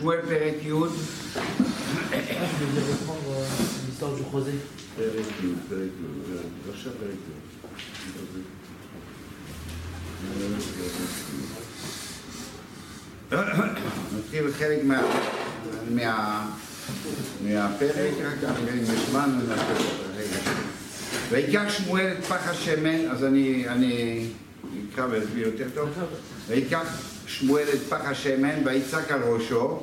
שמואל פרק י', Je vais reprendre euh, l'histoire du croisé. פרק י', פרק י', עכשיו פרק י'. נתחיל חלק מה- מה- מהפרק, רק כך אם יש זמן נעשה רגע. ויקח שמואל את פח השמן, אז אני אני אקרא ואסביר יותר טוב. ויקח שמואל את פח השמן ויצעק על ראשו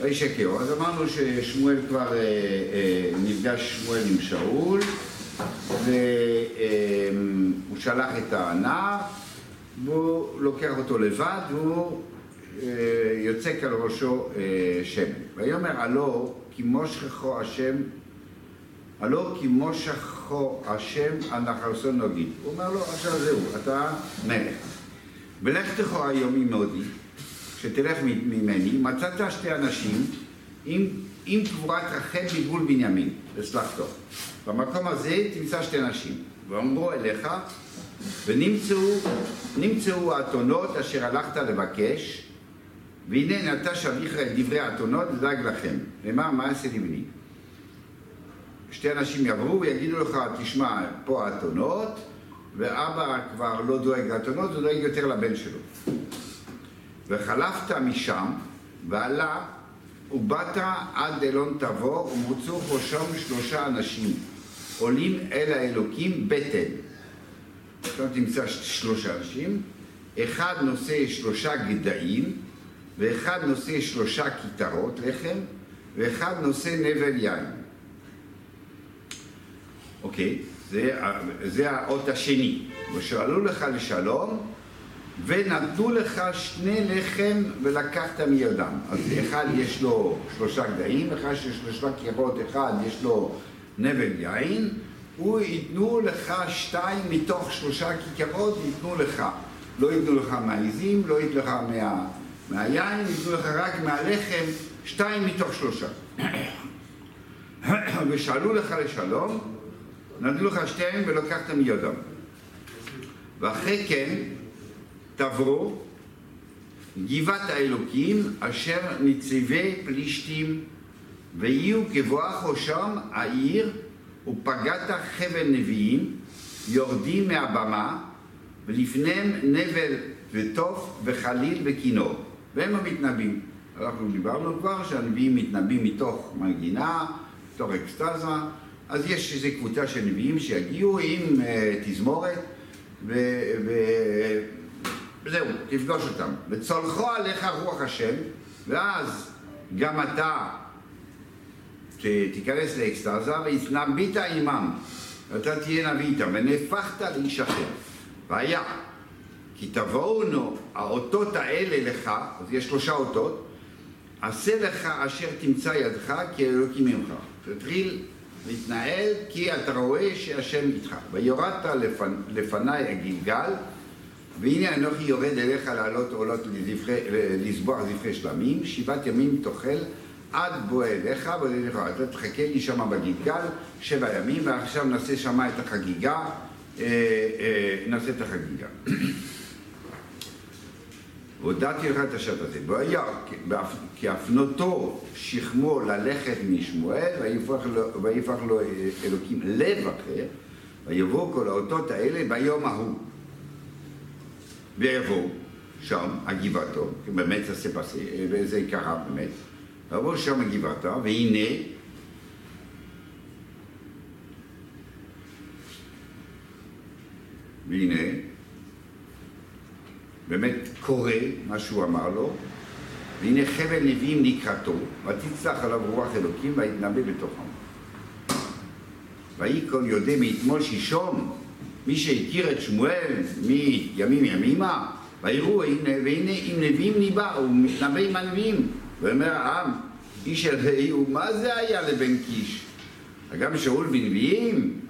וישקר. אז אמרנו ששמואל כבר, אה, אה, נפגש שמואל עם שאול והוא שלח את הנער והוא לוקח אותו לבד והוא אה, יוצק על ראשו אה, שמן. ויאמר הלא כי מושכו השם הלא כי מושכו השם על נחרסו נגיד. הוא אומר לו עכשיו זהו, אתה מלך. ולך תכו היום עמודי, שתלך מ- ממני, מצאת שתי אנשים עם, עם קבורת רחל בגבול בנימין, וסלחתו. במקום הזה תמצא שתי אנשים, ואמרו אליך, ונמצאו נמצאו האתונות אשר הלכת לבקש, והנה נטש אביך את דברי האתונות ודאג לכם. נאמר, מה עשה לבני? שתי אנשים יעברו ויגידו לך, תשמע, פה האתונות, ואבא כבר לא דואג לאתונות, הוא דואג יותר לבן שלו. וחלפת משם, ועלה, ובאת עד אלון תבור, ומוצאו בו שם שלושה אנשים, עולים אל האלוקים בטן. עכשיו תמצא שלושה אנשים, אחד נושא שלושה גדיים, ואחד נושא שלושה כיתרות לחם, ואחד נושא נבל יין. אוקיי, זה, זה האות השני. ושאלו לך לשלום, ונתנו לך שני לחם ולקחת מידם. אז אחד יש לו שלושה גדיים, אחד יש לו שלושה קירות, אחד יש לו נבל יין, הוא ייתנו לך שתיים מתוך שלושה כיכרות, ייתנו לך. לא ייתנו לך מהעיזים, לא ייתנו לך מה, מהיין, ייתנו לך רק מהלחם, שתיים מתוך שלושה. ושאלו לך לשלום, נתנו לך שתיהם ולקחת מידם. ואחרי כן תברו גבעת האלוקים אשר נציבי פלישתים ויהיו כבואך שם העיר ופגעת חבל נביאים יורדים מהבמה ולפניהם נבל וטוף וחליל וכינור והם המתנבאים. אנחנו דיברנו כבר שהנביאים מתנבאים מתוך מנגינה, מתוך אקסטזה אז יש איזו קבוצה של נביאים שיגיעו עם uh, תזמורת וזהו, תפגוש אותם. וצולחו עליך רוח השם, ואז גם אתה תיכנס לאקסטזה והתנבאת עמם, ואתה תהיה נביא איתם, ונהפכת לאיש אחר. והיה, כי תבואונו האותות האלה לך, אז יש שלושה אותות, עשה לך אשר תמצא ידך כי האלוקים ממך. תתחיל להתנהל כי אתה רואה שהשם איתך. ויורדת לפנ... לפניי הגלגל, והנה אנוכי יורד אליך לעלות עולות לזבוח זבחי שלמים, שבעת ימים תאכל עד בוא אליך ולך. אתה תחכה לי שם בגלגל שבע ימים, ועכשיו נעשה שם את החגיגה, אה, אה, נעשה את החגיגה. והודעתי לך את השבת הזה. והיה כהפנותו שכמו ללכת משמואל, ויפח לו, לו אלוקים לב אחר, ויבואו כל האותות האלה ביום ההוא. ויבואו שם, הגבעתו, באמת עשה פסה, וזה קרה באמת, ויבואו שם הגבעתה, והנה והנה באמת קורה מה שהוא אמר לו, והנה חבל נביאים לקראתו, ותצלח עליו רוח אלוקים ויתנבא בתוכם. ויהי כל יודע מאתמול שלשום, מי שהכיר את שמואל מימים ימימה, ויראו, הנה, והנה עם נביאים ניבא, הוא מתנבא עם הנביאים. ואומר העם, איש אלוהי, ומה זה היה לבן קיש? וגם שאול בנביאים?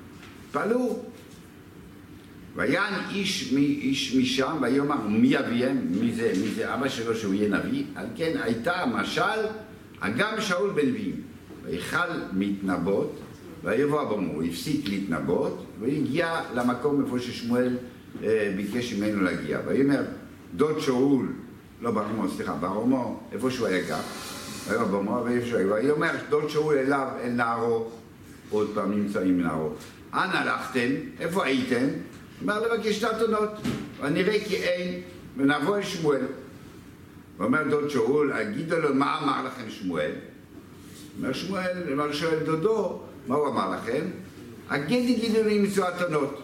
פעלו. ויען איש, איש משם ויאמר מי יביהם? מי זה? מי זה אבא שלו שהוא יהיה נביא? על כן הייתה המשל הגם שאול בנביאים. ויכל מתנבות ויבוא אבומו, הוא הפסיק להתנבות והגיע למקום איפה ששמואל אה, ביקש ממנו להגיע. ויאמר דוד שאול לא בארמון, סליחה, בארמון, איפה שהוא היה גר, היה בארמון, ואיפה שהוא היה, והיא אומרת, דוד שאול אליו, אל נערו, עוד פעם נמצאים נערו. אנה הלכתם? איפה הייתם? אומר לבקש את האתונות. ונראה כי אין, ונבוא אל שמואל. ואומר דוד שאול, אגידו לו, מה אמר לכם שמואל? אומר שמואל, אמר שואל דודו, מה הוא אמר לכם? הגידי גידו לי מצוא אתונות.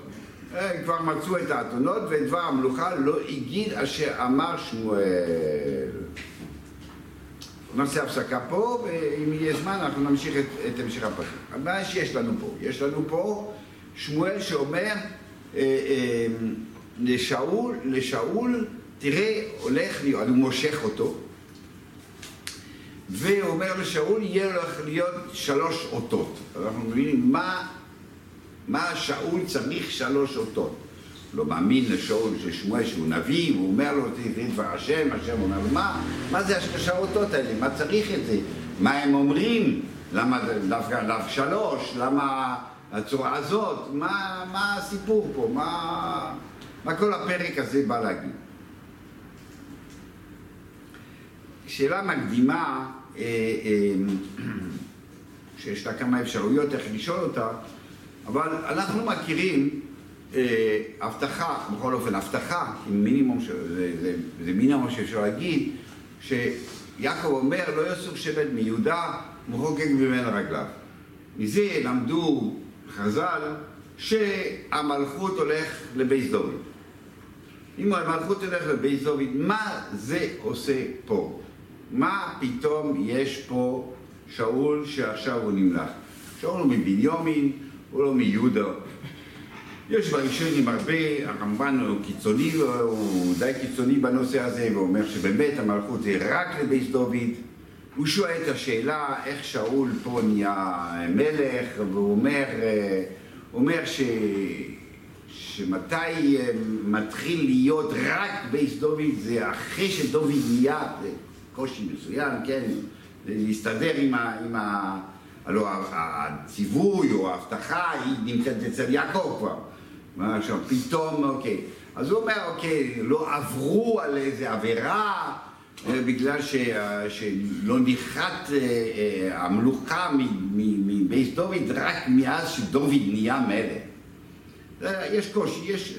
הם כבר מצאו את האתונות, ואת דבר המלוכה לא הגיד אשר אמר שמואל. נעשה הפסקה פה, ואם יהיה זמן אנחנו נמשיך את, את המשך הפרק. מה שיש לנו פה? יש לנו פה שמואל שאומר אה, אה, לשאול, לשאול, תראה, הולך להיות, הוא מושך אותו, והוא אומר לשאול, יהיה הולך להיות שלוש אותות. אנחנו מבינים מה, מה שאול צריך שלוש אותות. לא מאמין לשאול ששמואל שהוא נביא, והוא אומר לו, תראי דבר השם, השם אומר מה, מה זה השלושה אותות האלה? מה צריך את זה? מה הם אומרים? למה דווקא עליו שלוש? למה הצורה הזאת? מה, מה הסיפור פה? מה, מה כל הפרק הזה בא להגיד? שאלה מקדימה, אה, אה, שיש לה כמה אפשרויות איך לשאול אותה, אבל אנחנו מכירים אה, הבטחה, בכל אופן הבטחה, מינימום, זה, זה, זה מינימום שאפשר להגיד, שיעקב אומר לא יסור שבט מיהודה מחוקק ממנו רגליו. מזה למדו חז"ל שהמלכות הולך לבית דוד. אם המלכות הולך לבית דוד, מה זה עושה פה? מה פתאום יש פה שאול שעכשיו הוא נמלך? שאול הוא מבנימין, הוא לא מיהודה. יש בראשונים הרבה, הרמב"ן הוא קיצוני, הוא די קיצוני בנושא הזה, ואומר שבאמת המלכות זה רק לבית דוד. הוא שואל את השאלה איך שאול פה נהיה מלך, והוא אומר, אומר ש... שמתי מתחיל להיות רק בית דוד, זה אחרי שדוד נהיה, זה קושי מסוים, כן, להסתדר עם ה... עם ה... הלוא הציווי או ההבטחה היא נמצאת אצל יעקב כבר. עכשיו פתאום, אוקיי. אז הוא אומר, אוקיי, לא עברו על איזה עבירה אה, בגלל שלא ניחת אה, אה, המלוכה מבית דוד רק מאז שדוד נהיה מלך. יש קושי, יש,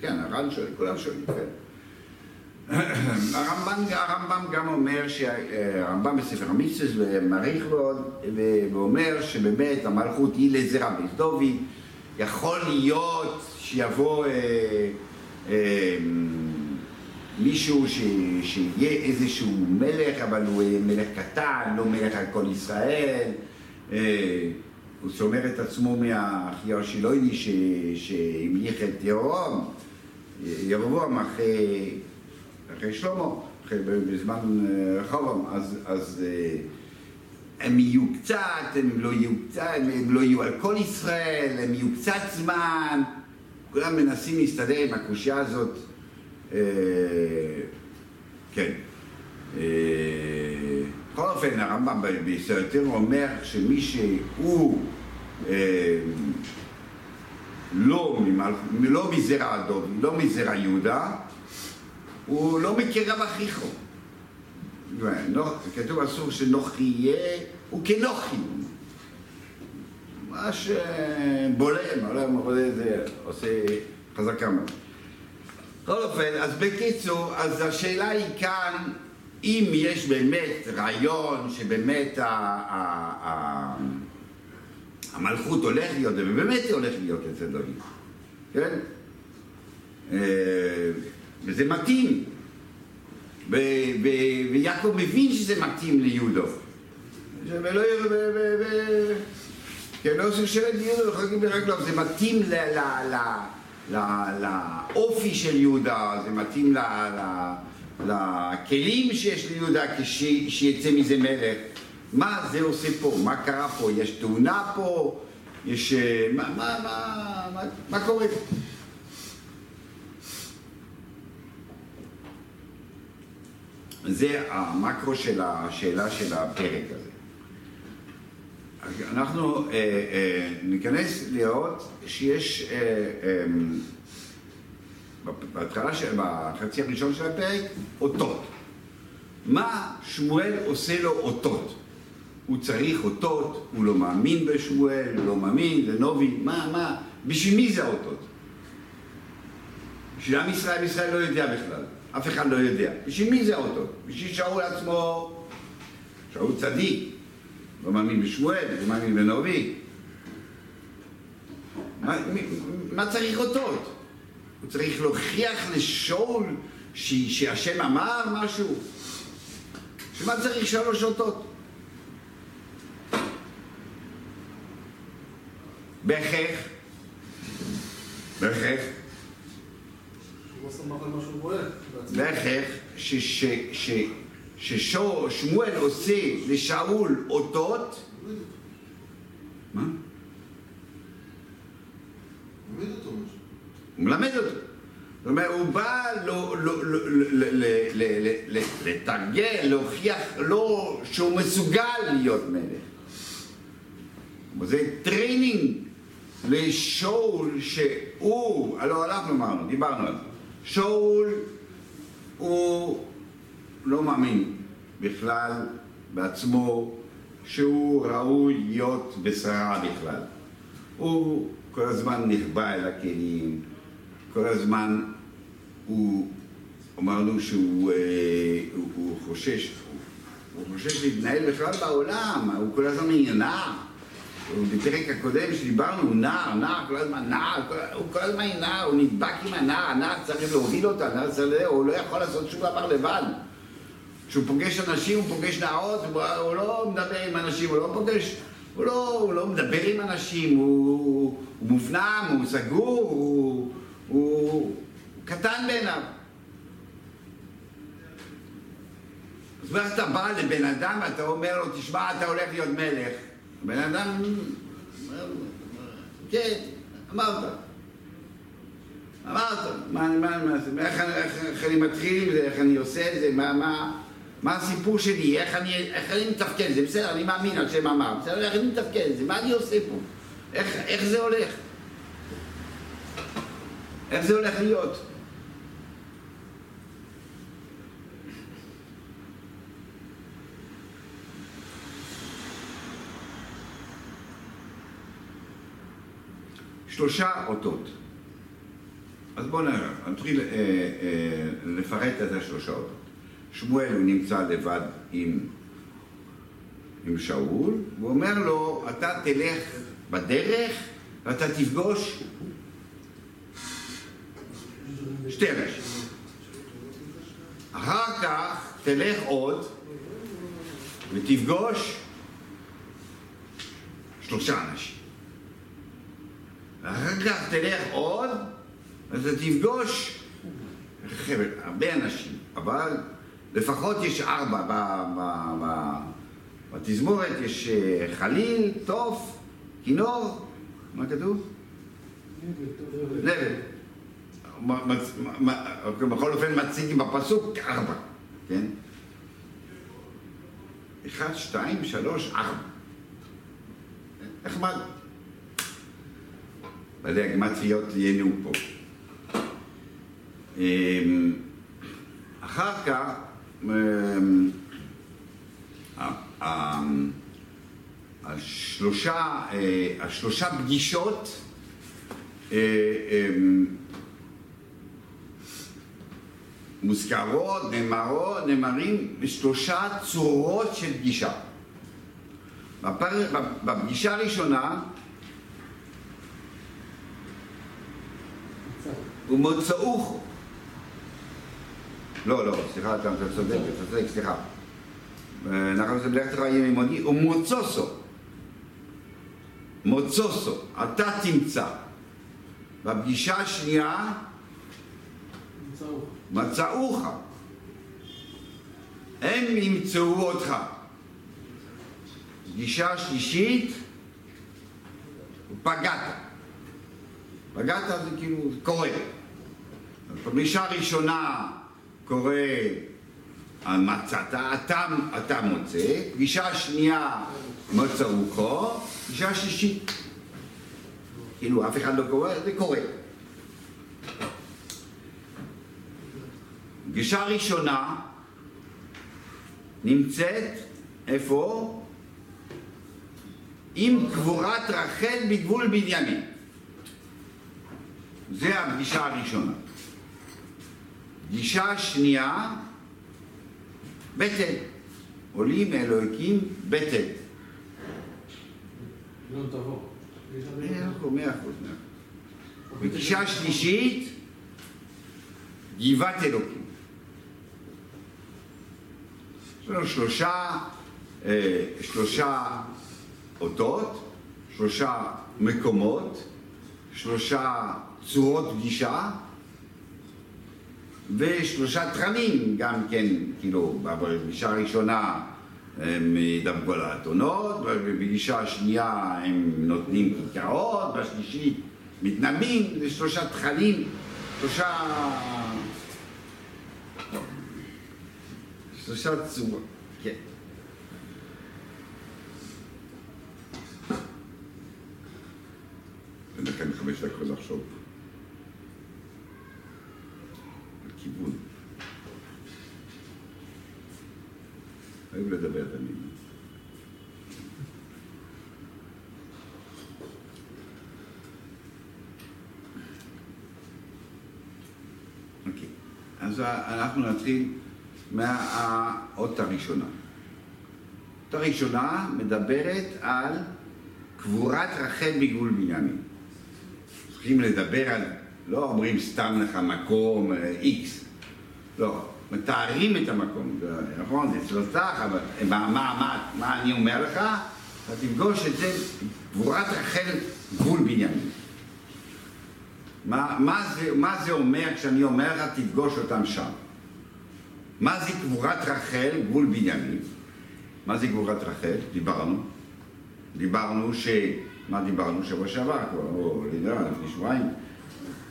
כן, הר"ן שואל, כולם שואלים, כן. הרמב"ם, הרמב"ם גם אומר, הרמב"ם בספר המצווה ומעריך מאוד, ואומר שבאמת המלכות היא לזרע בית דוד, יכול להיות שיבוא אה, אה, מישהו ש, שיהיה איזשהו מלך, אבל הוא מלך קטן, לא מלך על כל ישראל. אה, הוא שומר את עצמו מהאחיהו השילוני שהמליך את ירום, ירבעם אחרי, אחרי שלמה, אחרי, בזמן רחובם, אז, אז הם יהיו קצת, הם לא יהיו קצת, הם לא יהיו על כל ישראל, הם יהיו קצת זמן, כולם מנסים להסתדר עם הקושייה הזאת. אה, כן. אה, בכל אופן, הרמב"ם בישראל אומר שמי שהוא אה, לא, לא מזרע אדום, לא מזרע יהודה, הוא לא מקרב אחיכו. כתוב אסור שנוח יהיה, הוא כנוחי. ממש בולם, עושה חזקה מאוד. בכל אופן, אז בקיצור, אז השאלה היא כאן, אם יש באמת רעיון שבאמת ה, ה, ה, המלכות הולך להיות, ובאמת היא הולכת להיות אצל דוד, כן? אה, וזה מתאים. ויעקב מבין שזה מתאים ליהודו. ולא... כן, לא עושים וחגים ברגליו, זה מתאים לאופי של יהודה, זה מתאים לכלים שיש ליהודה כשיצא מזה מלך. מה זה עושה פה? מה קרה פה? יש תאונה פה? יש... מה קורה פה? זה המקרו של השאלה של הפרק הזה. אנחנו אה, אה, ניכנס לראות שיש אה, אה, בהתחלה, של- בחצי הראשון של הפרק, אותות. מה שמואל עושה לו אותות? הוא צריך אותות, הוא לא מאמין בשמואל, הוא לא מאמין, זה נובי, מה, מה, בשביל מי זה האותות? בשביל עם ישראל, ישראל לא יודע בכלל, אף אחד לא יודע. בשביל מי זה האותות? בשביל שאול עצמו, שאול צדיק, לא מאמין בשמואל, לא מאמין בנובי. מה, מה צריך אותות? הוא צריך להוכיח לשאול ש- שהשם אמר משהו? שמה צריך שלוש אותות? בהכרח, בהכרח, לא. בהכרח ששמואל עושה לשאול אותות, מה? מוריד אותו משהו. הוא מלמד אותו. זאת אומרת, הוא בא לתרגל, להוכיח לו שהוא מסוגל להיות מלך. זה training לשאול שהוא, הלוא אנחנו אמרנו, דיברנו על זה. שאול הוא לא מאמין בכלל בעצמו שהוא ראוי להיות בשרה בכלל. הוא כל הזמן נחבא אל הכלים, כל הזמן הוא, אמרנו שהוא אה, הוא, הוא חושש, הוא, הוא חושש להתנהל בכלל בעולם, הוא כל הזמן נער. בפרק הקודם שדיברנו, הוא נער, נער, כל הזמן נער, הוא כל הזמן נער, הוא נדבק עם הנער, הנער צריך להוביל אותה, הנער צריך, הוא לא יכול לעשות שום דבר לבד. כשהוא פוגש אנשים, הוא פוגש נערות, הוא, לא מדבר עם אנשים, הוא לא פוגש, הוא לא, הוא לא מדבר עם אנשים, הוא, הוא מופנם, הוא סגור, הוא, הוא, הוא קטן בעיניו. אז מה אתה בא לבן אדם ואתה אומר לו, תשמע, אתה הולך להיות מלך. בן אדם, כן, אמרת. אמרת, מה, מה, מה, איך אני מתחיל עם זה, איך אני עושה את זה, מה, מה, מה הסיפור שלי, איך אני, איך אני מתפקד, זה בסדר, אני מאמין על שם אמר, בסדר, איך אני מתפקד, זה מה אני עושה פה, איך, איך זה הולך, איך זה הולך להיות. שלושה אותות. אז בואו נתחיל אה, אה, לפרט את השלושה אותות. שמואל נמצא לבד עם, עם שאול, והוא אומר לו, אתה תלך בדרך ואתה תפגוש שתי אנשים. אחר כך תלך עוד ותפגוש שלושה אנשים. ואחר כך תלך עוד, ואתה תפגוש הרבה אנשים, אבל לפחות יש ארבע. בתזמורת יש אה, חליל, תוף, כינור, מה כתוב? מ- בכל אופן מציג בפסוק ארבע, כן? אחד, שתיים, שלוש, ארבע. נחמד. בעלי הגימטריות ייהנו פה. אמ, אחר כך, השלושה, אה, השלושה פגישות אה, אמ, מוזכרות, נאמרות, נאמרים בשלושה צורות של פגישה. בפר- בפגישה הראשונה ומוצאוך. לא, לא, סליחה, אתה צודק, אתה צודק, סליחה. אה, אנחנו עושים לך חיים עמודי, ומוצוסו. מוצוסו, אתה תמצא. בפגישה השנייה. מצאוך. הם ימצאו אותך. פגישה שלישית, פגעת. פגעת זה כאילו קורה. בפגישה הראשונה קורה מצאת, אתה, אתה מוצא, פגישה שנייה מצאוכו, פגישה שלישית. כאילו אף אחד לא קורא, זה קורה. פגישה ראשונה נמצאת, איפה? עם קבורת רחל בגבול בנימין. זה הפגישה הראשונה. פגישה שנייה, בטל. עולים אלוהיקים בטל. פגישה שלישית, גבעת אלוקים. יש לנו שלושה, אה, שלושה אותות, שלושה מקומות, שלושה צורות פגישה ושלושה תכנים גם כן, כאילו, בפגישה הראשונה הם ידברו על האתונות, בפגישה השנייה הם נותנים כיכרות, בשלישית מתנבאים, זה שלושה תכנים, שלושה... שלושה צורות, כן. אני לכם חמש דקות לחשוב. על כיוון. אוהב לדבר תמיד. אוקיי, אז אנחנו נתחיל מהאות הראשונה. האות הראשונה מדברת על קבורת רחל בגבול בנימין. צריכים לדבר על, לא אומרים סתם לך מקום איקס, לא, מתארים את המקום, נכון, זה שלושה, אבל מה, מה, מה, אני אומר לך? אתה תפגוש את זה, קבורת רחל גבול בנימין. מה, מה, זה, מה זה אומר כשאני אומר לך תפגוש אותם שם? מה זה קבורת רחל גבול בנימין? מה זה קבורת רחל? דיברנו. דיברנו ש... מה דיברנו שבוע שעבר או לפני שבועיים?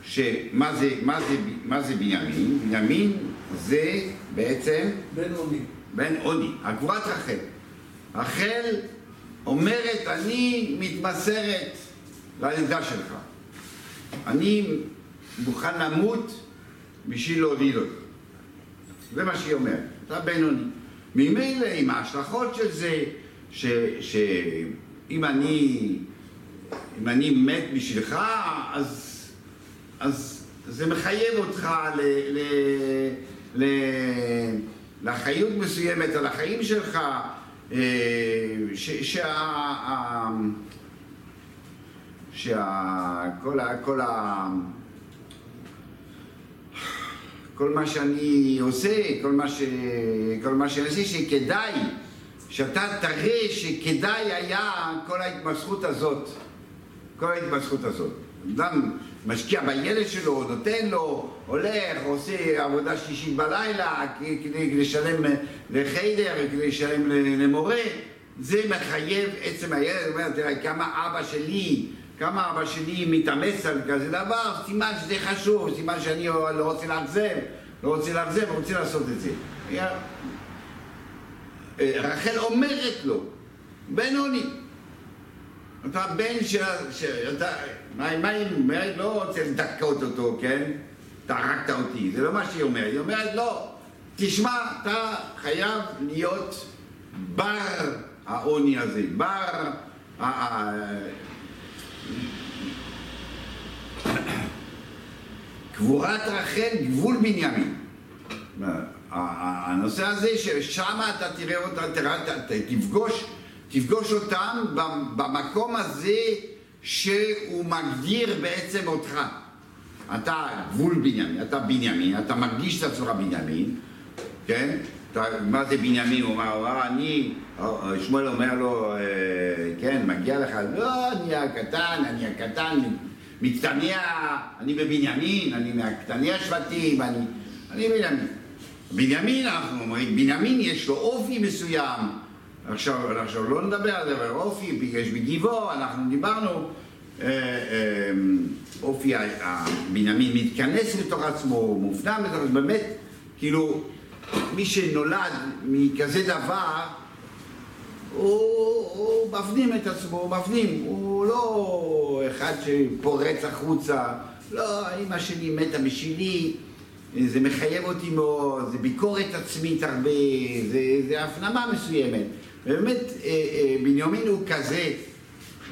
שמה זה, מה זה, מה זה בנימין? בנימין זה בעצם... בן עוני. בן עוני, הגבורת רחל. רחל אומרת, אני מתמסרת ללידה שלך. אני מוכן למות בשביל להוליד אותך. זה מה שהיא אומרת. אתה בן עוני. ממילא עם ההשלכות של זה, שאם אני, אם אני מת בשבילך, אז, אז זה מחייב אותך ל, ל, לאחריות מסוימת על החיים שלך, ש, שה, שכל ה... כל ה... כל מה שאני עושה, כל מה, ש... כל מה שאני עושה, שכדאי, שאתה תראה שכדאי היה כל ההתמשכות הזאת, כל ההתמשכות הזאת. אדם משקיע בילד שלו, נותן לו, הולך, עושה עבודה שלישית בלילה כדי לשלם לחיידר, כדי לשלם למורה, זה מחייב עצם הילד, אומר, תראה, כמה אבא שלי כמה אבא שלי מתאמץ על כזה דבר, סימן שזה חשוב, סימן שאני לא רוצה לאכזב, לא רוצה לאכזב, רוצה לעשות את זה. רחל אומרת לו, בן עוני, אתה בן שאתה, מה היא אומרת? לא רוצה לדכאות אותו, כן? אתה הרגת אותי, זה לא מה שהיא אומרת. היא אומרת, לא, תשמע, אתה חייב להיות בר העוני הזה, בר... קבורת רחל, גבול בנימין. הנושא הזה ששם אתה תראה אותה, תפגוש, תפגוש אותם במקום הזה שהוא מגדיר בעצם אותך. אתה גבול בנימין, אתה בנימין, אתה מרגיש את עצמך בנימין, כן? אתה, מה זה בנימין? הוא אמר, אה, אני, שמואל אומר לו, אה, כן, מגיע לך, לא, אני הקטן, אני הקטן, מקטניה, אני בבנימין, אני מהקטני השבטים, אני, אני בנימין. בנימין, אנחנו אומרים, בנימין יש לו אופי מסוים, עכשיו, עכשיו לא נדבר על זה, אבל אופי, יש בגיבו, אנחנו דיברנו, אה, אה, אופי הבנימין מתכנס בתוך עצמו, מופנם בתוך עצמו, באמת, כאילו, מי שנולד מכזה דבר, הוא, הוא מפנים את עצמו, הוא מפנים, הוא לא אחד שפורץ החוצה, לא, אמא שלי מתה בשבילי, זה מחייב אותי מאוד, זה ביקורת עצמית הרבה, זה, זה הפנמה מסוימת. ובאמת, אה, אה, בנימין הוא כזה,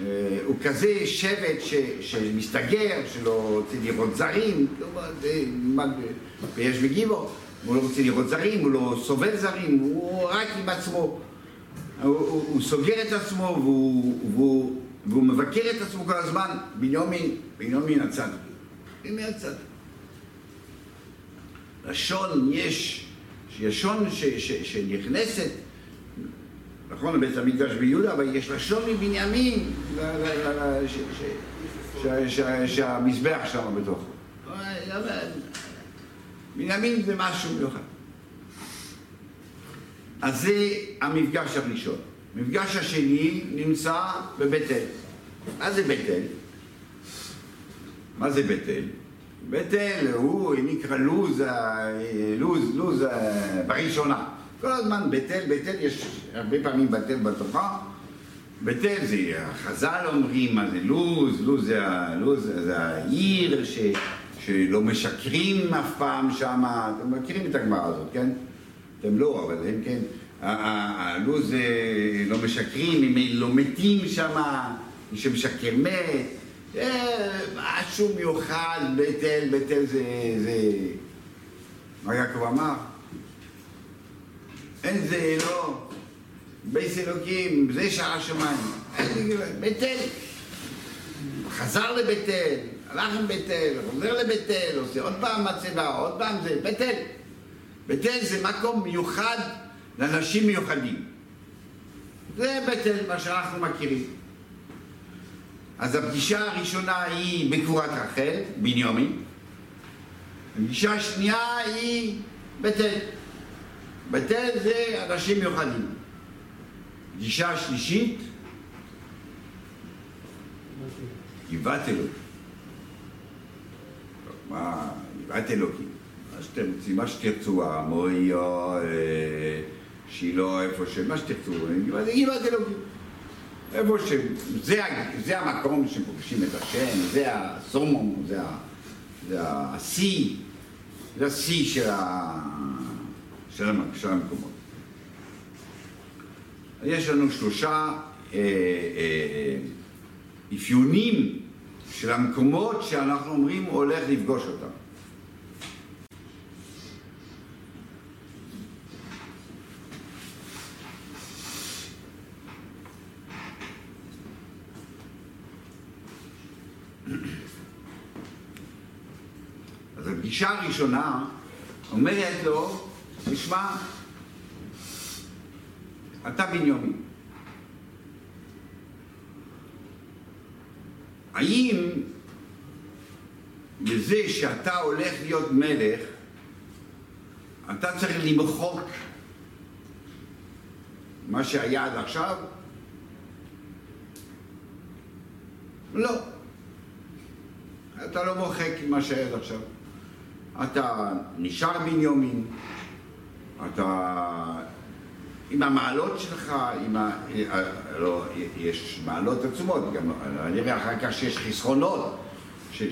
אה, הוא כזה שבט ש, שמסתגר, שלא רוצה לראות זרים, ויש בגיבו, הוא לא רוצה לראות זרים, הוא לא סובל זרים, הוא רק עם עצמו. הוא, הוא, סוגר את עצמו והוא, והוא, והוא מבקר את עצמו כל הזמן, בנימין, בנימין הצד. בנימין הצד. לשון יש, לשון שנכנסת, נכון, לבית המקדש ביהודה, אבל יש לשון מבנימין שהמזבח שם בתוכו. בנימין זה משהו מיוחד. אז זה המפגש הראשון. המפגש השני נמצא בבית אל. מה זה בית אל? מה זה בית אל? בית אל הוא נקרא לוז, לוז, לוז בראשונה. כל הזמן בית אל, יש הרבה פעמים אל בתוכה. אל זה, חז"ל אומרים מה זה לוז, לוז זה, לוז זה העיר ש, שלא משקרים אף פעם שם, אתם מכירים את הגמרא הזאת, כן? אתם לא, אבל הם כן. הלוז לא משקרים, אם לא מתים שם, מי שמשקר מת. משהו מיוחד, אל זה... זה... מה יעקב אמר? אין זה לא, בית אלוקים, זה שער השמיים. בית אל. חזר לבית אל, הלך עם בית אל, חוזר לבית אל, עושה עוד פעם מצבה, עוד פעם זה, בית אל. בית אל זה מקום מיוחד לאנשים מיוחדים. זה בית אל, מה שאנחנו מכירים. אז הפגישה הראשונה היא בקבורת רחל, בנימין. הפגישה השנייה היא בית אל. אל זה אנשים מיוחדים. פגישה השלישית, גבעת אלוקים. מה, גבעת אלוקים. מה שאתם רוצים, מה שתרצו, המוריו, אה, שילה, איפה ש... מה שתרצו, גבעת אלוקים. איפה ש... זה, זה המקום שפוגשים את השם, זה הסומום, זה השיא, זה השיא של, ה... של, של המקומות. יש לנו שלושה אה, אה, אה, אפיונים של המקומות שאנחנו אומרים הוא הולך לפגוש אותם. אז הפגישה הראשונה אומרת לו, תשמע, אתה בנימין. האם בזה שאתה הולך להיות מלך, אתה צריך למחוק מה שהיה עד עכשיו? לא. אתה לא מוחק מה שהיה עד עכשיו. אתה נשאר בנימין, אתה עם המעלות שלך, עם ה... לא, יש מעלות עצומות, גם נראה אחר כך שיש חסרונות של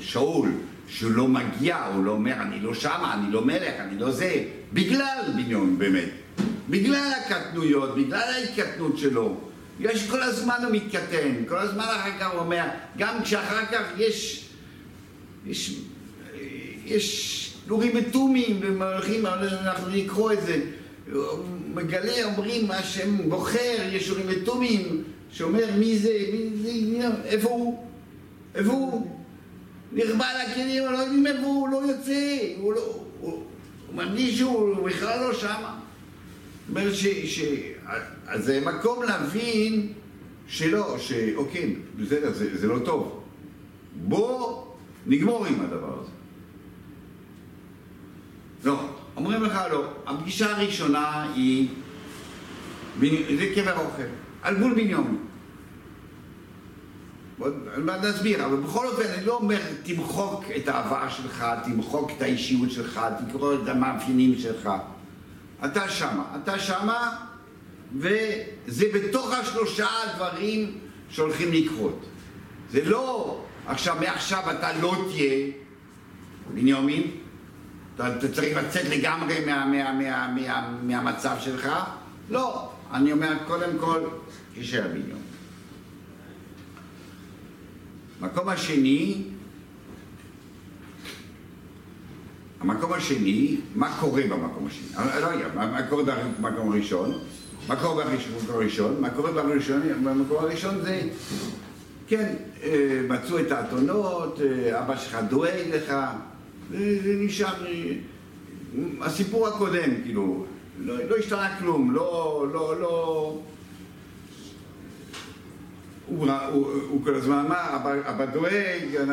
שאול, שהוא לא מגיע, הוא לא אומר, אני לא שמה, אני לא מלך, אני לא זה, בגלל בנימין באמת, בגלל הקטנויות, בגלל ההתקטנות שלו. יש כל הזמן הוא מתקטן, כל הזמן אחר כך הוא אומר, גם כשאחר כך יש, יש, יש לורים מתומים, ומערכים, אנחנו נקרוא את זה. מגלה, אומרים, מה השם בוחר, יש לורים מתומים, שאומר מי זה, מי זה, איפה הוא? איפה הוא? נכבה לכלים, לא יודעים איפה הוא, לא יוצא, הוא לא... הוא, הוא מרגיש שהוא בכלל לא שמה. זאת אומרת ש... ש אז זה מקום להבין שלא, שאוקיי, בסדר, זה, זה לא טוב. בוא נגמור עם הדבר הזה. לא, אומרים לך לא. הפגישה הראשונה היא, זה קבר אוכל, על גבול בנימין. נסביר, אבל בכל אופן אני לא אומר תמחוק את העבר שלך, תמחוק את האישיות שלך, תקרוא את המאפיינים שלך. אתה שמה, אתה שמה, וזה בתוך השלושה הדברים שהולכים לקרות. זה לא עכשיו, מעכשיו אתה לא תהיה, בנימין, אתה, צריך לצאת לגמרי מה, מה, מה, מה, מהמצב שלך? לא. אני אומר, קודם כל, תישאר בנימין. המקום השני, המקום השני, מה קורה במקום השני? אני לא יודע, מה, קורה במקום הראשון? מה קורה במקום הראשון? מה קורה בראשון? במקום הראשון זה, כן, אה, מצאו את האתונות, אה, אבא שלך דואג לך, זה נשאר, אה, הסיפור הקודם, כאילו, לא, לא השתנה כלום, לא, לא, לא... הוא, הוא, הוא כל הזמן אמר, אבא, דואג,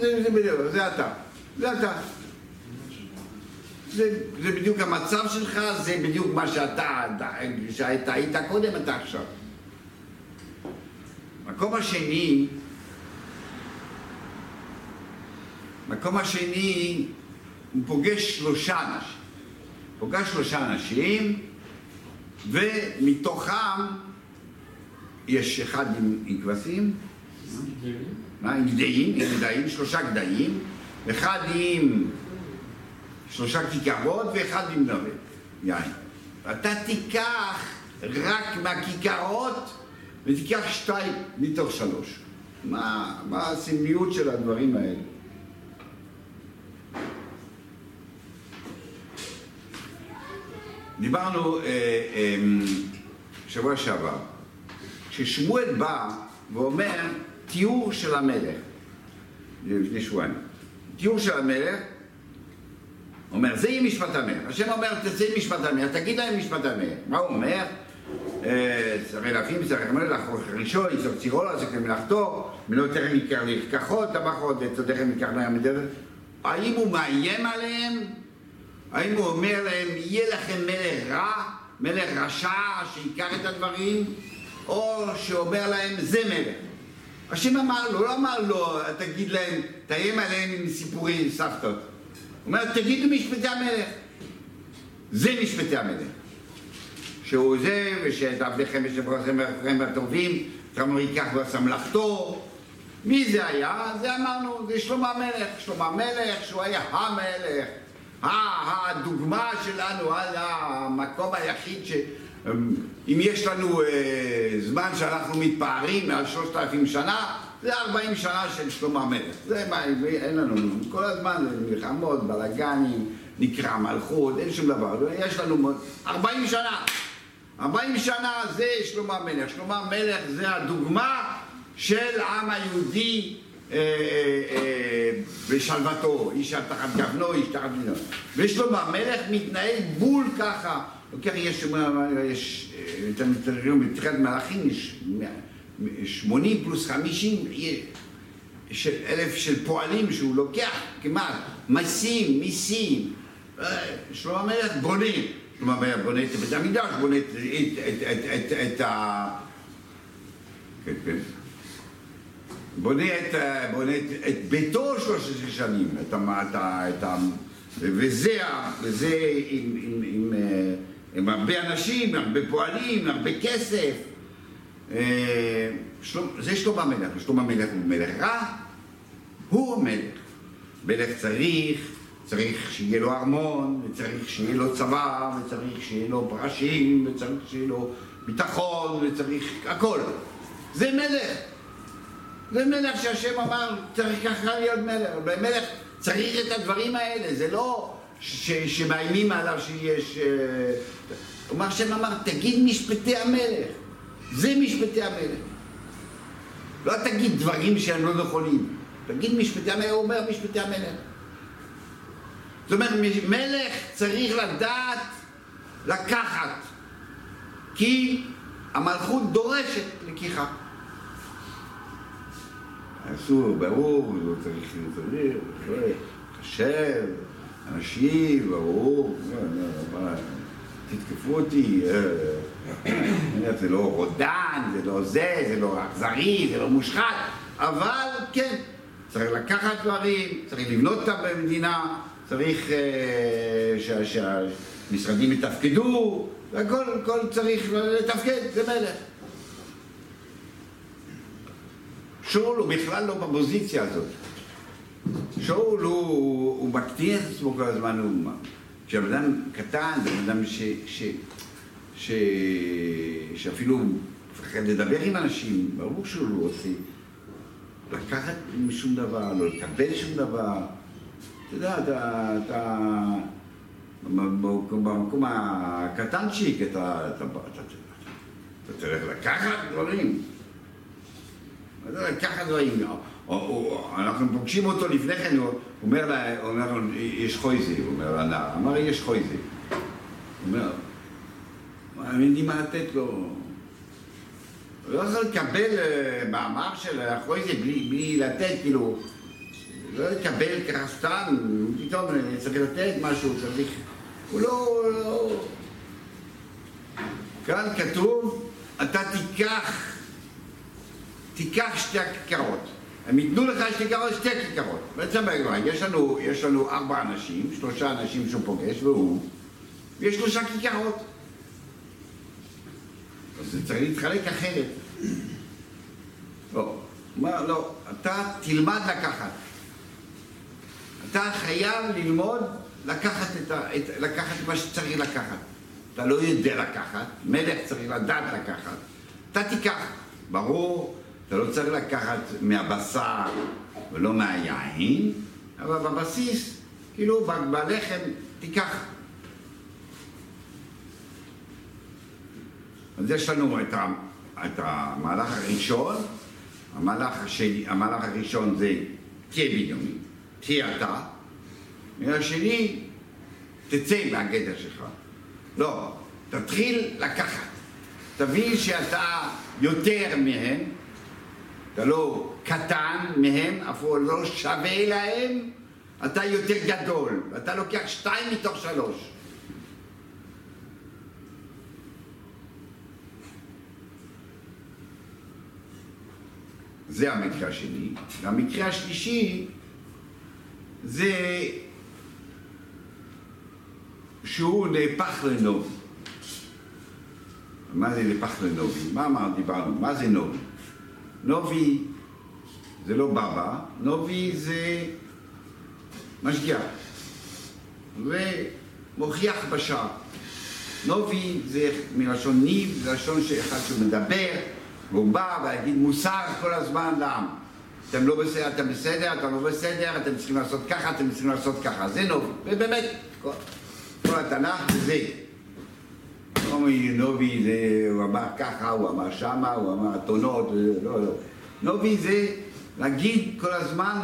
זה בדיוק, זה אתה, זה אתה. זה, זה בדיוק המצב שלך, זה בדיוק מה שאתה, שאתה היית קודם, אתה עכשיו. מקום השני, מקום השני, הוא פוגש שלושה אנשים. פוגש שלושה אנשים, ומתוכם יש אחד עם, עם כבשים, עם גדיים, עם גדיים, שלושה גדיים, אחד עם שלושה כיכרות ואחד עם נווה, יין. אתה תיקח רק מהכיכרות ותיקח שתיים מתוך שלוש. מה, מה הסמליות של הדברים האלה? דיברנו אה, אה, שבוע שעבר, כששמואל בא ואומר תיאור של המלך, לפני שבועיים, תיאור של המלך, אומר, זה יהיה משפט המלך. השם אומר, תצא משפט המלך, תגיד להם משפט המלך. מה הוא אומר? צריך להפים, צריך מלך, ראשון, יצור צירו, צריך מלאכתו, מלא תכף יקר לרקחות, טבחות, וצודכם יקר להם. האם הוא מאיים עליהם? האם הוא אומר להם, יהיה לכם מלך רע, מלך רשע, שיקר את הדברים? או שאומר להם, זה מלך. השם אמר לו, לא אמר לו, תגיד להם, תאיים עליהם עם סיפורים, סבתות. הוא אומר, תגידו משפטי המלך. זה משפטי המלך. שהוא זה, ושאת עבדיכם ושברכם ורחם הטובים, כמה ייקח ועשה מלאכתו. מי זה היה? זה אמרנו, זה שלמה המלך. שלמה המלך, שהוא היה המלך. הדוגמה שלנו על המקום היחיד ש... אם יש לנו אה, זמן שאנחנו מתפארים מעל שלושת אלפים שנה, זה ארבעים שנה של שלמה המלך. זה מה, אין לנו, כל הזמן מלחמות, בלאגנים, נקרא מלכות, אין שום דבר. יש לנו ארבעים שנה. ארבעים שנה זה שלמה המלך. שלמה המלך זה הדוגמה של העם היהודי בשלוותו, איש על תחת גבנו, איש תחת גבנו. ושלמה המלך מתנהל בול ככה. לוקח, יש, יש, אתם תראו בתחילת מלאכים, יש 80 פלוס 50 של אלף של פועלים שהוא לוקח כמעט, מסים, מיסים. שלמה המלך בונה, שלמה המלך בונה את בית המקדש, בונה את, את, את, את, את ה... כן, כן. בונה את, בונה את, את ביתו שלוש עשרה שנים, את, את, את, וזה, וזה עם, עם, עם, עם הרבה אנשים, הרבה פועלים, הרבה כסף. זה שלמה המלך, שלמה המלך הוא מלך רע, הוא המלך. מלך צריך, צריך שיהיה לו ארמון, וצריך שיהיה לו צבא, וצריך שיהיה לו פרשים, וצריך שיהיה לו ביטחון, וצריך הכל. זה מלך. זה מלך שהשם אמר, צריך ככה להיות מלך. מלך צריך את הדברים האלה, זה לא שמאיימים עליו שיש... הוא אמר, השם אמר, תגיד משפטי המלך. זה משפטי המלך. לא תגיד דברים שהם לא נכונים. תגיד משפטי המלך, הוא אומר משפטי המלך. זאת אומרת, מלך צריך לדעת לקחת, כי המלכות דורשת לקיחה. אסור, ברור, לא צריך לצריך, חשב, אנשים, ברור, תתקפו אותי, זה לא רודן, זה לא זה, זה לא אכזרי, זה לא מושחת, אבל כן, צריך לקחת דברים, צריך לבנות את המדינה, צריך שהמשרדים יתפקדו, והכל צריך לתפקד, זה מלך. שאול הוא בכלל לא בפוזיציה הזאת. שאול הוא, הוא מקטין את עצמו כל הזמן, הוא... כשבן אדם קטן, בן אדם ש, ש, ש, שאפילו מפחד לדבר עם אנשים, ברור שהוא לא רוצה לקחת משום דבר, לא לקבל שום דבר. אתה יודע, אתה... אתה במקום הקטנצ'יק, אתה, אתה, אתה, אתה דברים. אתה צריך לקחת דברים. או, או, אנחנו פוגשים אותו לפני כן, הוא אומר, לה, אומר יש חויזה, הוא אומר לנער, אמר, יש חויזה. הוא אומר, אני מה לתת לו. הוא לא יכול לקבל אה, מאמר של החויזה בלי, בלי לתת, כאילו, לא לקבל ככה סתם, פתאום צריך לתת משהו, צריך... הוא לא... לא... כאן כתוב, אתה תיקח, תיקח שתי כיכרות. הם ייתנו לך שתי כיכרות, שתי כיכרות. בעצם יש לנו, יש לנו ארבע אנשים, שלושה אנשים שהוא פוגש, והוא, ויש שלושה כיכרות. אז זה צריך להתחלק אחרת. לא, מה, לא, אתה תלמד לקחת. אתה חייב ללמוד לקחת את, ה, את, לקחת מה שצריך לקחת. אתה לא יודע לקחת, מלך צריך לדעת לקחת. אתה תיקח, ברור, אתה לא צריך לקחת מהבשר ולא מהיין, אבל בבסיס, כאילו בלחם, תיקח. אז יש לנו את, ה, את המהלך הראשון, המהלך, השני, המהלך הראשון זה תהיה בנימין, תהיה אתה, והשני, תצא מהגדר שלך. לא, תתחיל לקחת. תבין שאתה יותר מהם, אתה לא קטן מהם, אפילו לא שווה להם, אתה יותר גדול, ואתה לוקח שתיים מתוך שלוש. זה המקרה השני. והמקרה השלישי זה שהוא נהפך לנובי. מה זה נהפך לנובי? מה אמר, דיברנו? מה זה נובי? נובי זה לא בבא, נובי זה משגיח ומוכיח בשער. נובי זה מלשון ניב, זה לשון שאחד שמדבר והוא בא ויגיד מוסר כל הזמן לעם. אתם לא בסדר, אתם בסדר, אתם לא בסדר, אתם צריכים לעשות ככה, אתם צריכים לעשות ככה. זה נובי. ובאמת, כל, כל התנ"ך זה זה. אומרים נובי זה, הוא אמר ככה, הוא אמר שמה, הוא אמר אתונות, לא, לא. נובי זה להגיד כל הזמן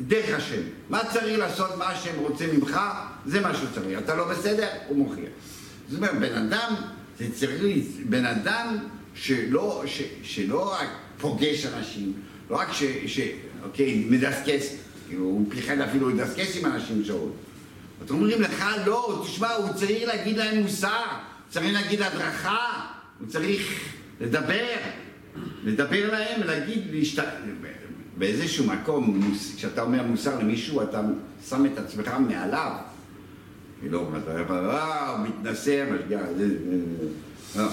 דרך השם. מה צריך לעשות, מה השם רוצה ממך, זה מה שהוא צריך. אתה לא בסדר, הוא מוכיח. זאת אומרת, בן אדם, זה צריך, בן אדם שלא, ש, שלא רק פוגש אנשים, לא רק ש, ש אוקיי, מדסקס, כאילו, הוא פיחד אפילו לדסקס עם אנשים שעות. אתם אומרים לך, לא, תשמע, הוא צריך להגיד להם מוסר, צריך להגיד הדרכה, הוא צריך לדבר, לדבר להם ולהגיד, להשת... באיזשהו מקום, כשאתה אומר מוסר למישהו, אתה שם את עצמך מעליו. כאילו, אתה יכול, אה, הוא מתנשא, משגיח, לא,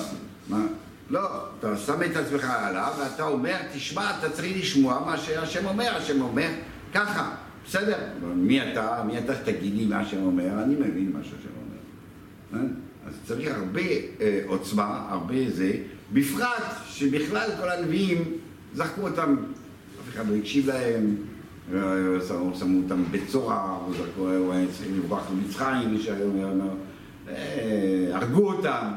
מה? לא, אתה שם את עצמך עליו ואתה אומר, תשמע, אתה צריך לשמוע מה שהשם אומר, השם אומר ככה, בסדר, מי אתה, מי אתה שתגיד לי מה השם אומר, אני מבין מה שהשם אומר. אה? אז צריך הרבה אה, עוצמה, הרבה זה, בפרט שבכלל כל הנביאים זרקו אותם, אף אחד לא הקשיב להם, אה, שמו אותם בצורה, הוא היה צריך לברוח למצרים, אומר, הרגו אותם,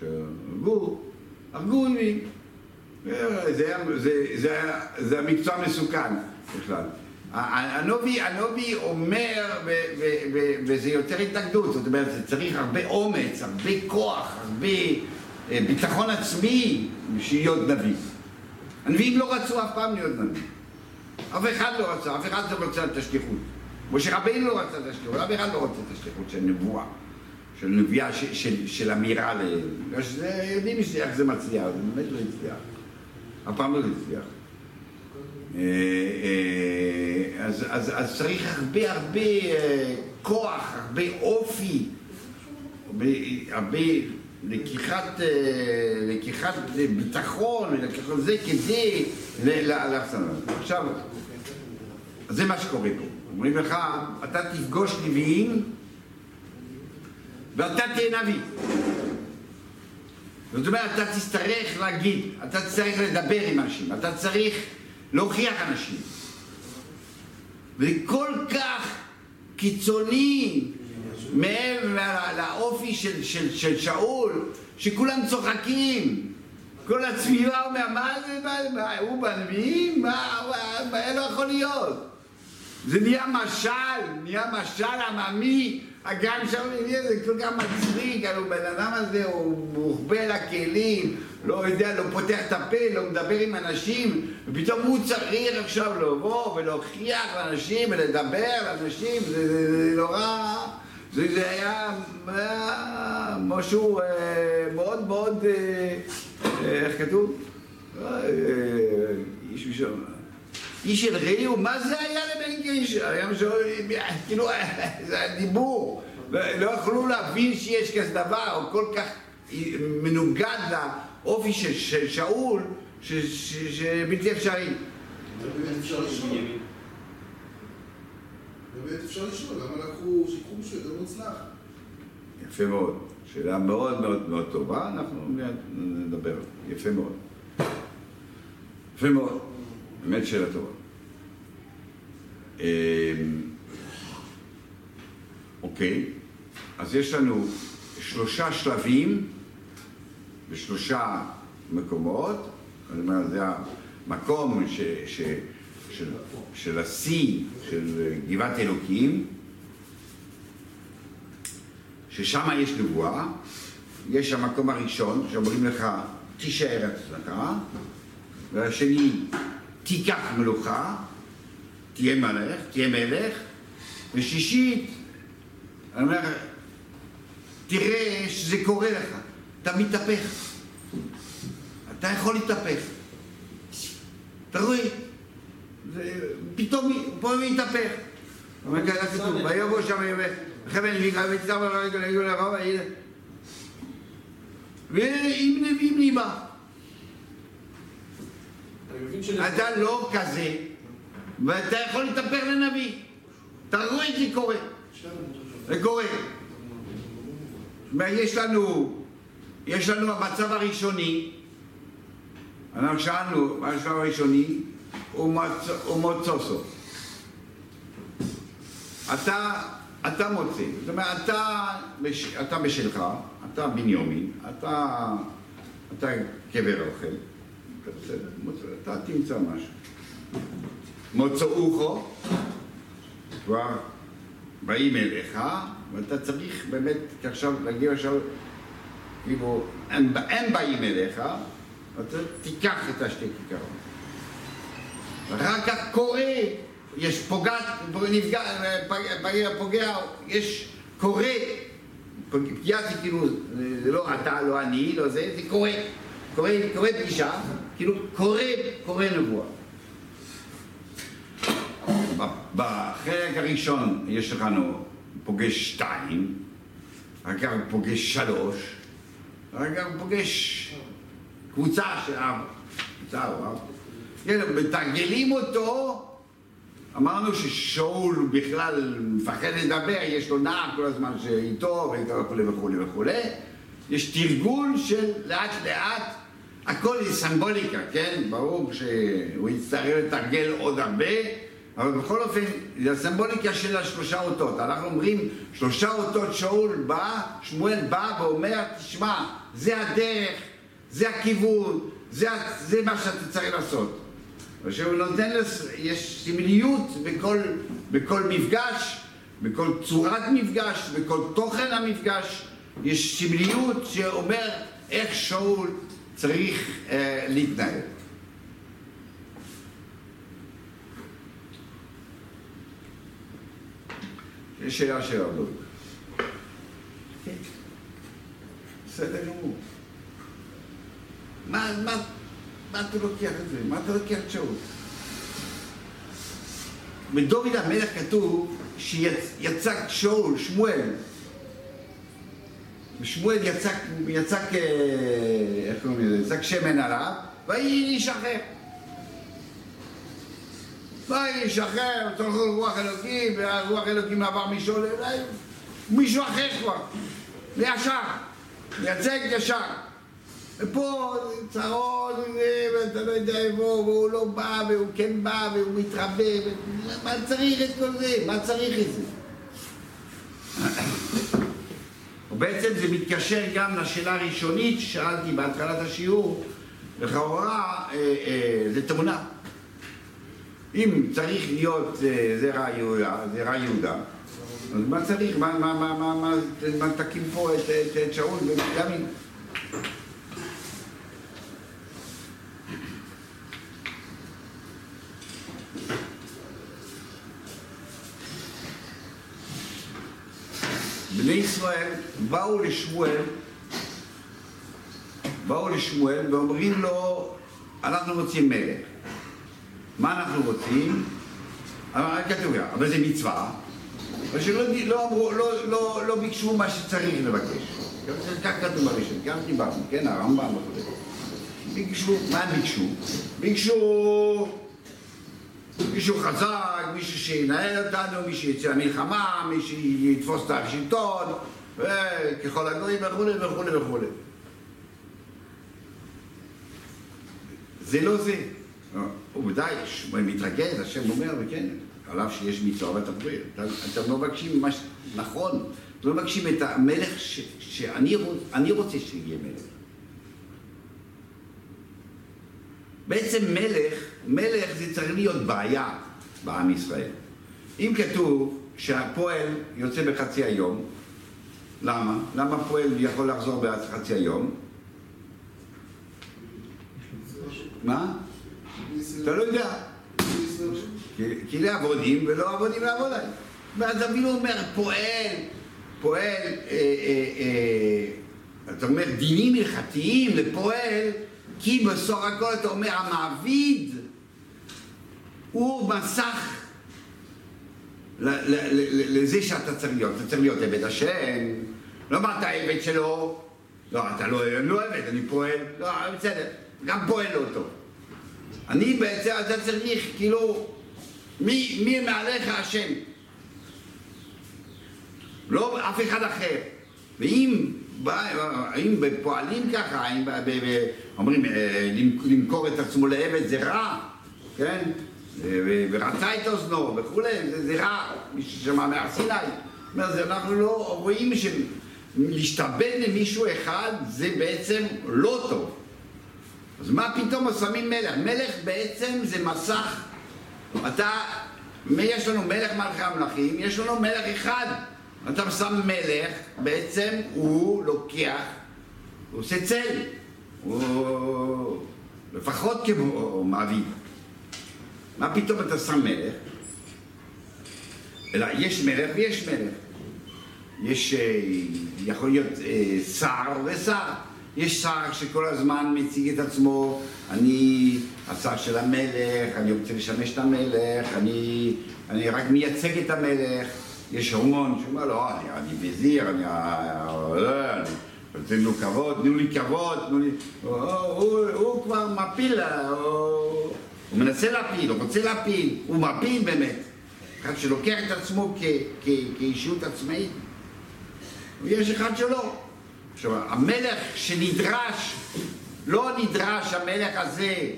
שהרגו הרגו אותי. זה, זה, זה, זה המקצוע מסוכן בכלל. הנובי, הנובי אומר, ו, ו, ו, וזה יותר התנגדות, זאת אומרת, זה צריך הרבה אומץ, הרבה כוח, הרבה אה, ביטחון עצמי בשביל להיות נביא. הנביאים לא רצו אף פעם להיות נביא. אף אחד לא רצה, אף אחד לא רוצה את השליחות. משה רבינו לא רצה את השליחות, אף אחד לא רוצה את השליחות של נבואה. של נביאה, של, של, של אמירה, בגלל יודעים איך זה מצליח, זה באמת לא הצליח. אף פעם לא הצליח. אה, אה, אז, אז, אז צריך הרבה הרבה אה, כוח, הרבה אופי, הרבה, הרבה לקיחת, לקיחת ביטחון, לקיחת זה כדי לעשות. עכשיו, זה מה שקורה פה. אומרים לך, אתה תפגוש נביאים ואתה תהיה נביא. זאת אומרת, אתה תצטרך להגיד, אתה תצטרך לדבר עם אנשים, אתה צריך להוכיח אנשים. וכל כך קיצוני מעבר לאופי של, של, של שאול, שכולם צוחקים. כל הסביבה אומר, מה זה, מה, מה, הוא בנביאים? מה, מה, מה, לא יכול להיות. זה נהיה משל, נהיה משל עממי, הגן שם, זה כל כך מצחיק, הלוא בן אדם הזה הוא מוחבא לכלים, לא יודע, לא פותח את הפה, לא מדבר עם אנשים, ופתאום הוא צריך עכשיו לבוא ולהוכיח לאנשים ולדבר לאנשים, זה, זה, זה נורא, זה, זה היה, היה משהו אה, מאוד מאוד, אה, אה, איך כתוב? אה, אה, איש משם. איש של רעהו, מה זה היה לבן גיש? היה משהו, כאילו, זה הדיבור. לא יכלו להבין שיש כזה דבר, הוא כל כך מנוגד לאופי של, שאול, שבלתי אפשרי. באמת אפשר לשאול. באמת אפשר לשאול, למה לקחו, שיקחו מישהו יותר מוצלח? יפה מאוד. שאלה מאוד מאוד מאוד טובה, אנחנו נדבר. יפה מאוד. יפה מאוד. באמת שאלה טובה. אמ, אוקיי, אז יש לנו שלושה שלבים בשלושה מקומות, אני אומר, זה המקום ש, ש, של, של השיא של גבעת אלוקים, ששם יש נבואה, יש המקום הראשון שאומרים לך, תישאר אצלך, והשני, תיקח מלוכה, תהיה מלך, תהיה מלך, ושישית, אני אומר, תראה שזה קורה לך, אתה מתהפך. אתה יכול להתהפך. אתה רואה? פתאום פה הוא מתהפך. אומר ככה כתוב, ויבוא שם וחבל נביאה ותצטרך ברגע לרגע לרב העיר. ועם נביאים ניבא. אתה לא כזה, ואתה יכול להתהפך לנביא. רואה את זה קורה. זה קורה. יש לנו, יש לנו המצב הראשוני, אנחנו שאלנו, מה השלב הראשוני? הוא מוצוסו. אתה, אתה מוצא, זאת אומרת, אתה, אתה בשלך, אתה בניומין, אתה, אתה קבר אוכל, אתה תמצא משהו. מוצאוכו, כבר באים אליך, ואתה צריך באמת עכשיו להגיע עכשיו, כאילו, הם, הם באים אליך, אתה תיקח את השתי כיכרות. כך קורה, יש פוגע, נפגע, פגע, פוגע, יש קורה, פגיעה זה כאילו, זה לא אתה, לא אני, לא זה, זה קורה, קורה, קורה פגישה, כאילו קורה, קורה נבואה. בחלק הראשון יש לנו פוגש שתיים, אחר כך פוגש שלוש, אחר כך פוגש קבוצה של ארבע. קבוצה או ארבע. כן, מתרגלים אותו, אמרנו ששאול בכלל מפחד לדבר, יש לו נער כל הזמן שאיתו וכולי וכולי וכולי. יש תרגול של לאט לאט, הכל זה סמבוליקה, כן? ברור שהוא יצטרך לתרגל עוד הרבה. אבל בכל אופן, זה הסימבוליקה של השלושה אותות. אנחנו אומרים, שלושה אותות שאול בא, שמואל בא ואומר, תשמע, זה הדרך, זה הכיוון, זה, זה מה שאתה צריך לעשות. ושהוא נותן, לס... יש סמליות בכל, בכל מפגש, בכל צורת מפגש, בכל תוכן המפגש, יש סמליות שאומר איך שאול צריך אה, להתנהל. יש שאלה של. כן. בסדר גמור. מה, מה, מה אתה לוקח את זה? מה אתה לוקח את שאול? בדוד המלך כתוב שיצק שאול, שמואל. ושמואל יצק, יצק, אה, איך קוראים לזה? יצק שמן עליו, ויהי איש אחר. בואי נשחרר, תלכו רוח אלוקים, והרוח אלוקים עבר אליי, מישהו אחר כבר, לישר, מייצג ישר. ופה צרות, ואתה לא יודע איפה, והוא לא בא, והוא כן בא, והוא מתרבה, ו... מה צריך את כל זה? מה צריך את זה? ובעצם זה מתקשר גם לשאלה הראשונית ששאלתי בהתחלת השיעור, לכאורה אה, אה, זה תמונה. אם צריך להיות אה, זרע יהודה, זרע יהודה, אז מה צריך? מה, מה, מה, מה, מה, מה תקים פה את, את, את שאול ובנימין? בני ישראל באו לשמואל, באו לשמואל ואומרים לו, אנחנו רוצים מלך. מה אנחנו רוצים? אבל כתוב, אבל זה מצווה, ושלא לא, אמרו, לא, לא, לא ביקשו מה שצריך לבקש. כך כתוב בראשון, גם דיברנו, כן, הרמב"ם וכו'. ביקשו, מה ביקשו? ביקשו מישהו חזק, מישהו שינהל אותנו, מישהו יצא למלחמה, מישהו יתפוס את השלטון, ככל הגויים וכולי וכולי וכולי. זה לא זה. עובדה, שמואל מתרגז, השם אומר, וכן, על אף שיש מצווה ותחביר. אתם לא מבקשים מה נכון, אתם לא מבקשים את המלך שאני רוצה שיהיה מלך. בעצם מלך, מלך זה צריך להיות בעיה בעם ישראל. אם כתוב שהפועל יוצא בחצי היום, למה? למה פועל יכול לחזור בחצי היום? מה? אתה לא יודע. כי לעבודים ולא עבודים לעבוד עליהם. ואז אבינו אומר, פועל, פועל, אה, אה, אה, אתה אומר דינים הלכתיים לפועל, כי בסוף הכל אתה אומר, המעביד הוא מסך לזה שאתה צריך להיות. אתה צריך להיות עבד השם, לא אתה עבד שלו, לא, אתה לא, לא עבד, אני פועל, לא, בסדר, גם פועל לא טוב. אני בעצם, אתה צריך, כאילו, מי, מי מעליך השם? לא אף אחד אחר. ואם האם פועלים ככה, האם אומרים אה, למכור את עצמו לעבד זה רע, כן? ורצה את אוזנו וכולי, זה, זה רע, מי ששמע מהר סיני. אנחנו לא רואים שלהשתבן למישהו אחד זה בעצם לא טוב. אז מה פתאום שמים מלך? מלך בעצם זה מסך. אתה, יש לנו מלך מלכי המלכים, יש לנו מלך אחד. אתה שם מלך, בעצם הוא לוקח, הוא עושה צל. הוא לפחות כמו מעביד. מה פתאום אתה שם מלך? אלא יש מלך ויש מלך. יש, אה, יכול להיות אה, שר ושר. יש שר שכל הזמן מציג את עצמו, אני השר של המלך, אני רוצה לשמש את המלך, אני, אני רק מייצג את המלך. יש הומון שאומר לו, אני, אני וזיר, אני... נותנים לו כבוד, תנו לי כבוד, תנו לי... הוא כבר מפיל, הוא, מנסה להפיל, הוא רוצה להפיל, הוא מפיל באמת. אחד שלוקח את עצמו כ, כ, כאישיות עצמאית. ויש אחד שלא. עכשיו, המלך שנדרש, לא נדרש המלך הזה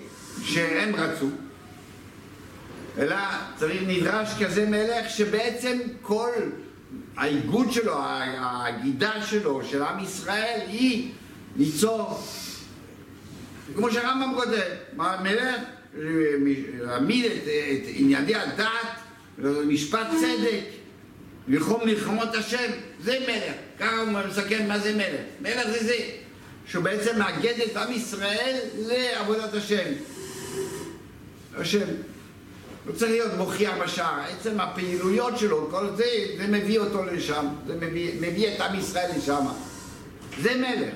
שהם רצו, אלא צריך, נדרש כזה מלך שבעצם כל האיגוד שלו, הגידה שלו, של עם ישראל, היא ליצור, כמו שהרמב"ם כותב, מלך, להעמיד את, את ענייני הדת, משפט צדק, ללחום מלחמות השם, זה מלך. ככה הוא מסכם מה זה מלך. מלך זה זה, שהוא בעצם מאגד את עם ישראל לעבודת השם. השם. הוא צריך להיות מוכיח בשער. עצם הפעילויות שלו, כל זה, זה מביא אותו לשם. זה מביא, מביא את עם ישראל לשם. זה מלך.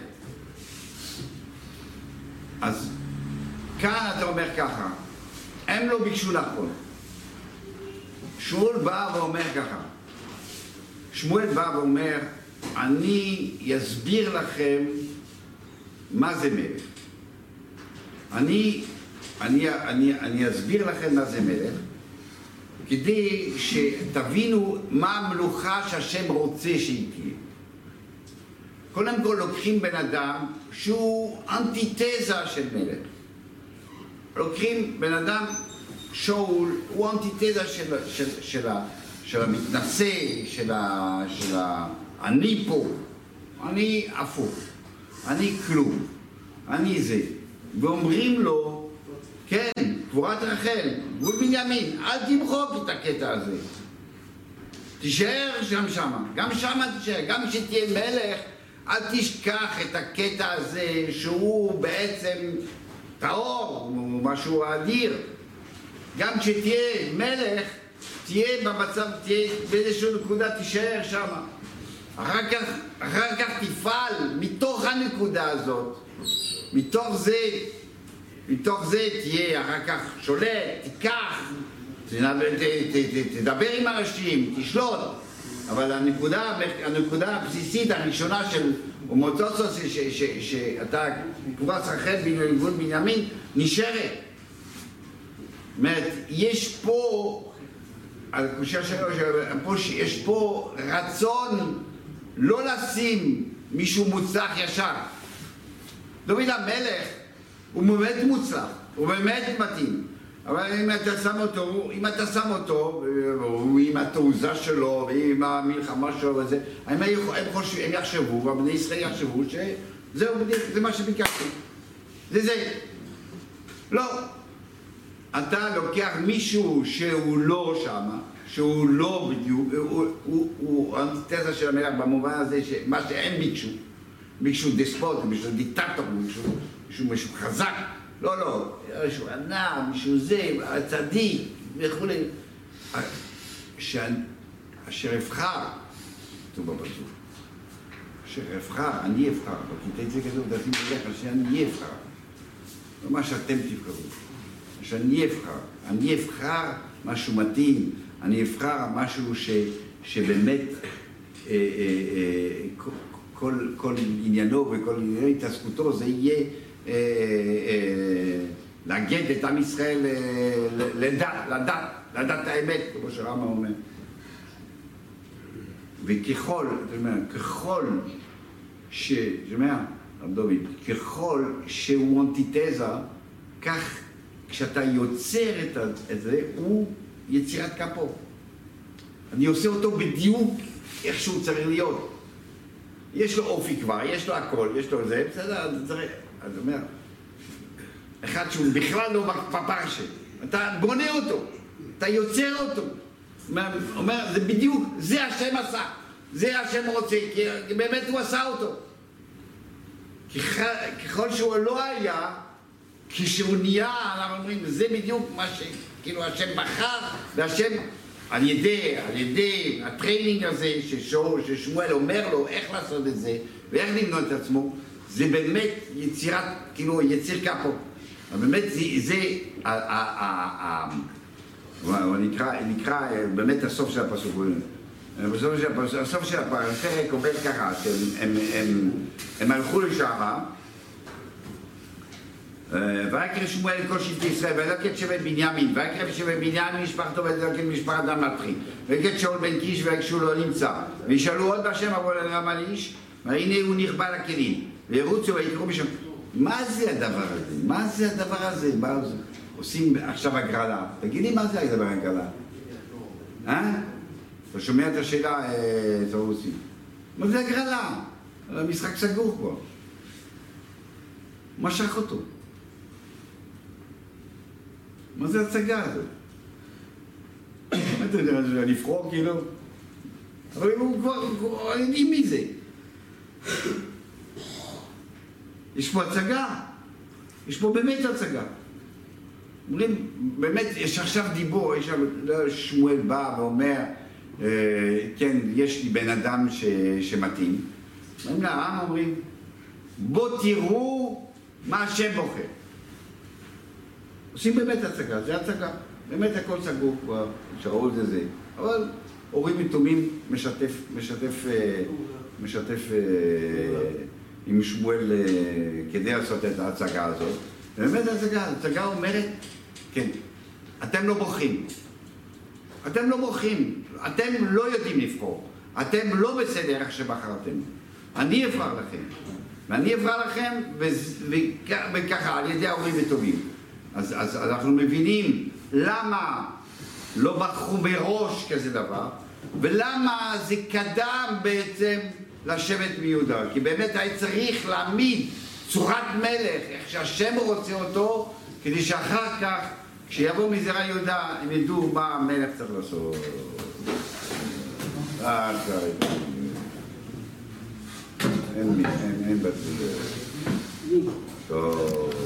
אז כאן אתה אומר ככה, הם לא ביקשו נכון. שמואל בא ואומר ככה, שמואל בא ואומר, אני אסביר לכם מה זה מלך. אני אני, אני, אני אסביר לכם מה זה מלך, כדי שתבינו מה המלוכה שהשם רוצה שהיא תהיה. קודם כל לוקחים בן אדם שהוא אנטיתזה של מלך. לוקחים בן אדם, שאול, הוא אנטיתזה של, של, של, של המתנשא, של, ה, של ה... אני פה, אני הפוך, אני כלום, אני זה. ואומרים לו, כן, קבורת רחל, גבול בנימין, אל תמחוק את הקטע הזה. תישאר שם שמה, גם שמה תישאר, גם כשתהיה מלך, אל תשכח את הקטע הזה שהוא בעצם טהור, הוא משהו אדיר. גם כשתהיה מלך, תהיה במצב, תהיה באיזושהי נקודה, תישאר שם. אחר כך, אחר כך תפעל מתוך הנקודה הזאת, מתוך זה, מתוך זה תהיה אחר כך שולט, תיקח, תדבר עם אנשים, תשלוט. אבל הנקודה, הנקודה הבסיסית הראשונה של הומוצוצוס, שאתה קבורת רחל בגבול בנימין, נשארת. זאת אומרת, יש פה, על הקושה שלו, יש פה רצון לא לשים מישהו מוצלח ישר. דוד המלך הוא באמת מוצלח, הוא באמת מתאים. אבל אם אתה שם אותו, אם אתה שם אותו, עם התעוזה שלו, ועם המלחמה שלו וזה, הם, חושב, הם יחשבו, הבני ישראל יחשבו שזהו, זה מה שביקשתי. זה זה. לא. אתה לוקח מישהו שהוא לא שמה, שהוא לא בדיוק, הוא, אנטיתזה של המלך במובן הזה שמה שהם ביקשו, ביקשו דספוט, ביקשו דיקטטור, ביקשו מישהו חזק. לא, לא, איזשהו ענב, מישהו זה, צדיק וכולי. אשר אבחר, כתוב בפסוק, אשר אבחר, אני אבחר, בקטעי זה כתוב, דעתי מלך, אשר אני אבחר. לא מה שאתם תבחרו, שאני אבחר. אני אבחר משהו מתאים, אני אבחר משהו ש, שבאמת אה, אה, אה, כל, כל עניינו וכל התעסקותו זה יהיה אה, אה, לאגד את עם ישראל אה, לדת, לדת, לדת האמת, כמו שרמה אומר. וככל, אתה אומר, ככל ש... שומע, רב דוד, ככל שהוא אנטיתזה, כך כשאתה יוצר את זה, הוא יצירת כפו. אני עושה אותו בדיוק איך שהוא צריך להיות. יש לו אופי כבר, יש לו הכל, יש לו זה, בסדר, צריך... אז הוא אומר, אחד שהוא בכלל לא בפרשה, אתה בונה אותו, אתה יוצר אותו. אומר, אומר, זה בדיוק, זה השם עשה, זה השם רוצה, כי באמת הוא עשה אותו. ככל שהוא לא היה, כשהוא נהיה, אנחנו אומרים, זה בדיוק מה שכאילו השם בחר, והשם על ידי, על ידי ה training הזה ששמואל אומר לו איך לעשות את זה ואיך למנוע את עצמו, זה באמת יצירת, כאילו יציר קאפו. באמת זה, זה נקרא, נקרא באמת הסוף של הפסוק. בסוף של הפסוק, הסוף של הפרק עובד ככה, שהם הם, הם, הם הלכו לשם, ויקרא שמואל כל שבטי ישראל, וילק את שבט בנימין, ויקרא שבט בנימין משפחתו וילק את משפחת דמטרי, וילק את שאול בן קיש ויקשו לא נמצא, וישאלו עוד בשם אבו על איש, והנה הוא נכבה לכלים. וירוצו ויקראו בשם. מה זה הדבר הזה? מה זה הדבר הזה? מה זה? עושים עכשיו הגרלה. תגידי מה זה הדבר הגרלה? אה? אתה שומע את השאלה, סרוסי? אה, מה זה הגרלה? המשחק סגור כבר. משך אותו. מה זה ההצגה הזאת? מה אתה יודע, לפרוק כאילו? אבל הוא כבר, יודעים מי זה. יש פה הצגה, יש פה באמת הצגה. אומרים, באמת, יש עכשיו דיבור, יש שם, לא, שמואל בא ואומר, אה, כן, יש לי בן אדם ש, שמתאים. אומרים לעם, אומרים, בוא תראו מה השם בוחר. עושים באמת הצגה, זה הצגה. באמת הכל סגור כבר, שאול זה זה. אבל הורים יתומים משתף, משתף, אה, משתף אה, עם שמואל אה, כדי לעשות את ההצגה הזאת. באמת ההצגה, ההצגה אומרת, כן, אתם לא בוכים. אתם לא בורחים, אתם לא יודעים לבחור, אתם לא בסדר איך שבחרתם. אני אבחר לכם, ואני אבחר לכם, וככה, על ידי ההורים הטובים. אז, אז אנחנו מבינים למה לא בחרו מראש כזה דבר, ולמה זה קדם בעצם לשבט מיהודה. כי באמת היה צריך להעמיד צורת מלך, איך שהשם רוצה אותו, כדי שאחר כך, כשיבוא מזרע יהודה, הם ידעו מה המלך צריך לעשות. אין מי, אין, אין בצד. טוב.